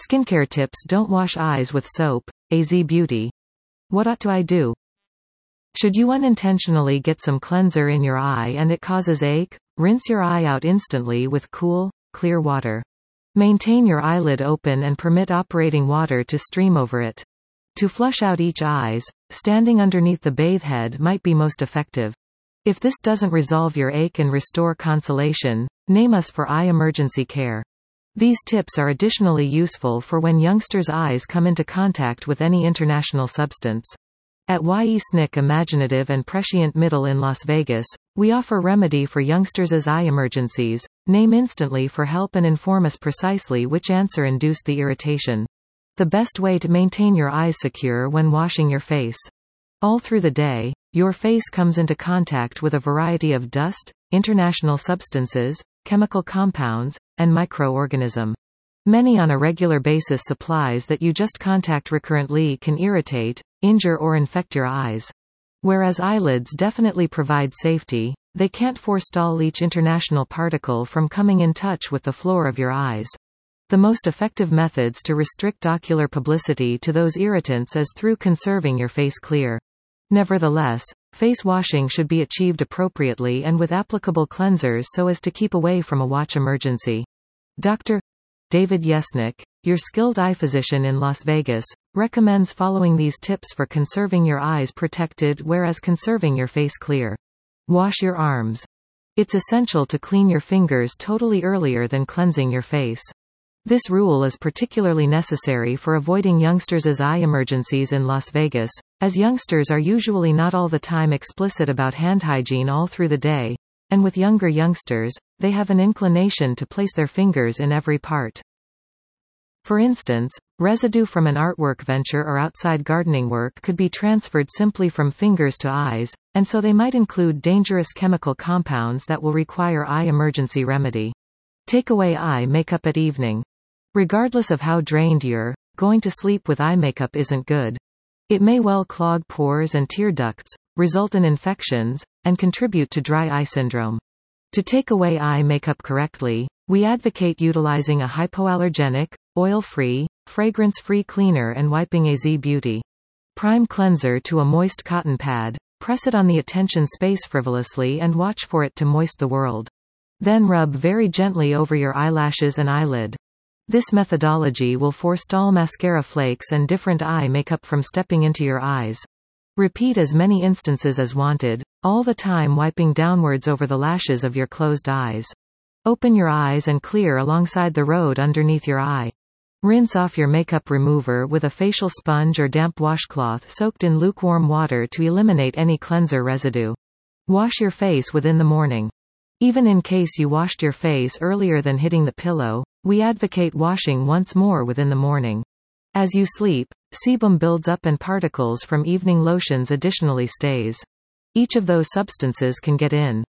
Skincare tips Don't wash eyes with soap. AZ Beauty. What ought to I do? Should you unintentionally get some cleanser in your eye and it causes ache, rinse your eye out instantly with cool, clear water. Maintain your eyelid open and permit operating water to stream over it. To flush out each eyes, standing underneath the bathe head might be most effective. If this doesn't resolve your ache and restore consolation, name us for eye emergency care. These tips are additionally useful for when youngsters' eyes come into contact with any international substance. At YE SNIC Imaginative and Prescient Middle in Las Vegas, we offer remedy for youngsters' eye emergencies. Name instantly for help and inform us precisely which answer induced the irritation. The best way to maintain your eyes secure when washing your face. All through the day, your face comes into contact with a variety of dust, international substances, chemical compounds, and microorganism. Many on a regular basis supplies that you just contact recurrently can irritate, injure or infect your eyes. Whereas eyelids definitely provide safety, they can't forestall each international particle from coming in touch with the floor of your eyes. The most effective methods to restrict ocular publicity to those irritants is through conserving your face clear. Nevertheless, face washing should be achieved appropriately and with applicable cleansers so as to keep away from a watch emergency. Dr. David Yesnick, your skilled eye physician in Las Vegas, recommends following these tips for conserving your eyes protected whereas conserving your face clear. Wash your arms. It's essential to clean your fingers totally earlier than cleansing your face. This rule is particularly necessary for avoiding youngsters' eye emergencies in Las Vegas, as youngsters are usually not all the time explicit about hand hygiene all through the day, and with younger youngsters, they have an inclination to place their fingers in every part. For instance, residue from an artwork venture or outside gardening work could be transferred simply from fingers to eyes, and so they might include dangerous chemical compounds that will require eye emergency remedy. Take away eye makeup at evening. Regardless of how drained you're, going to sleep with eye makeup isn't good. It may well clog pores and tear ducts, result in infections, and contribute to dry eye syndrome. To take away eye makeup correctly, we advocate utilizing a hypoallergenic, oil-free, fragrance-free cleaner and wiping AZ Beauty. Prime cleanser to a moist cotton pad, press it on the attention space frivolously and watch for it to moist the world. Then rub very gently over your eyelashes and eyelid. This methodology will forestall mascara flakes and different eye makeup from stepping into your eyes. Repeat as many instances as wanted, all the time wiping downwards over the lashes of your closed eyes. Open your eyes and clear alongside the road underneath your eye. Rinse off your makeup remover with a facial sponge or damp washcloth soaked in lukewarm water to eliminate any cleanser residue. Wash your face within the morning. Even in case you washed your face earlier than hitting the pillow, we advocate washing once more within the morning. As you sleep, sebum builds up and particles from evening lotions additionally stays. Each of those substances can get in.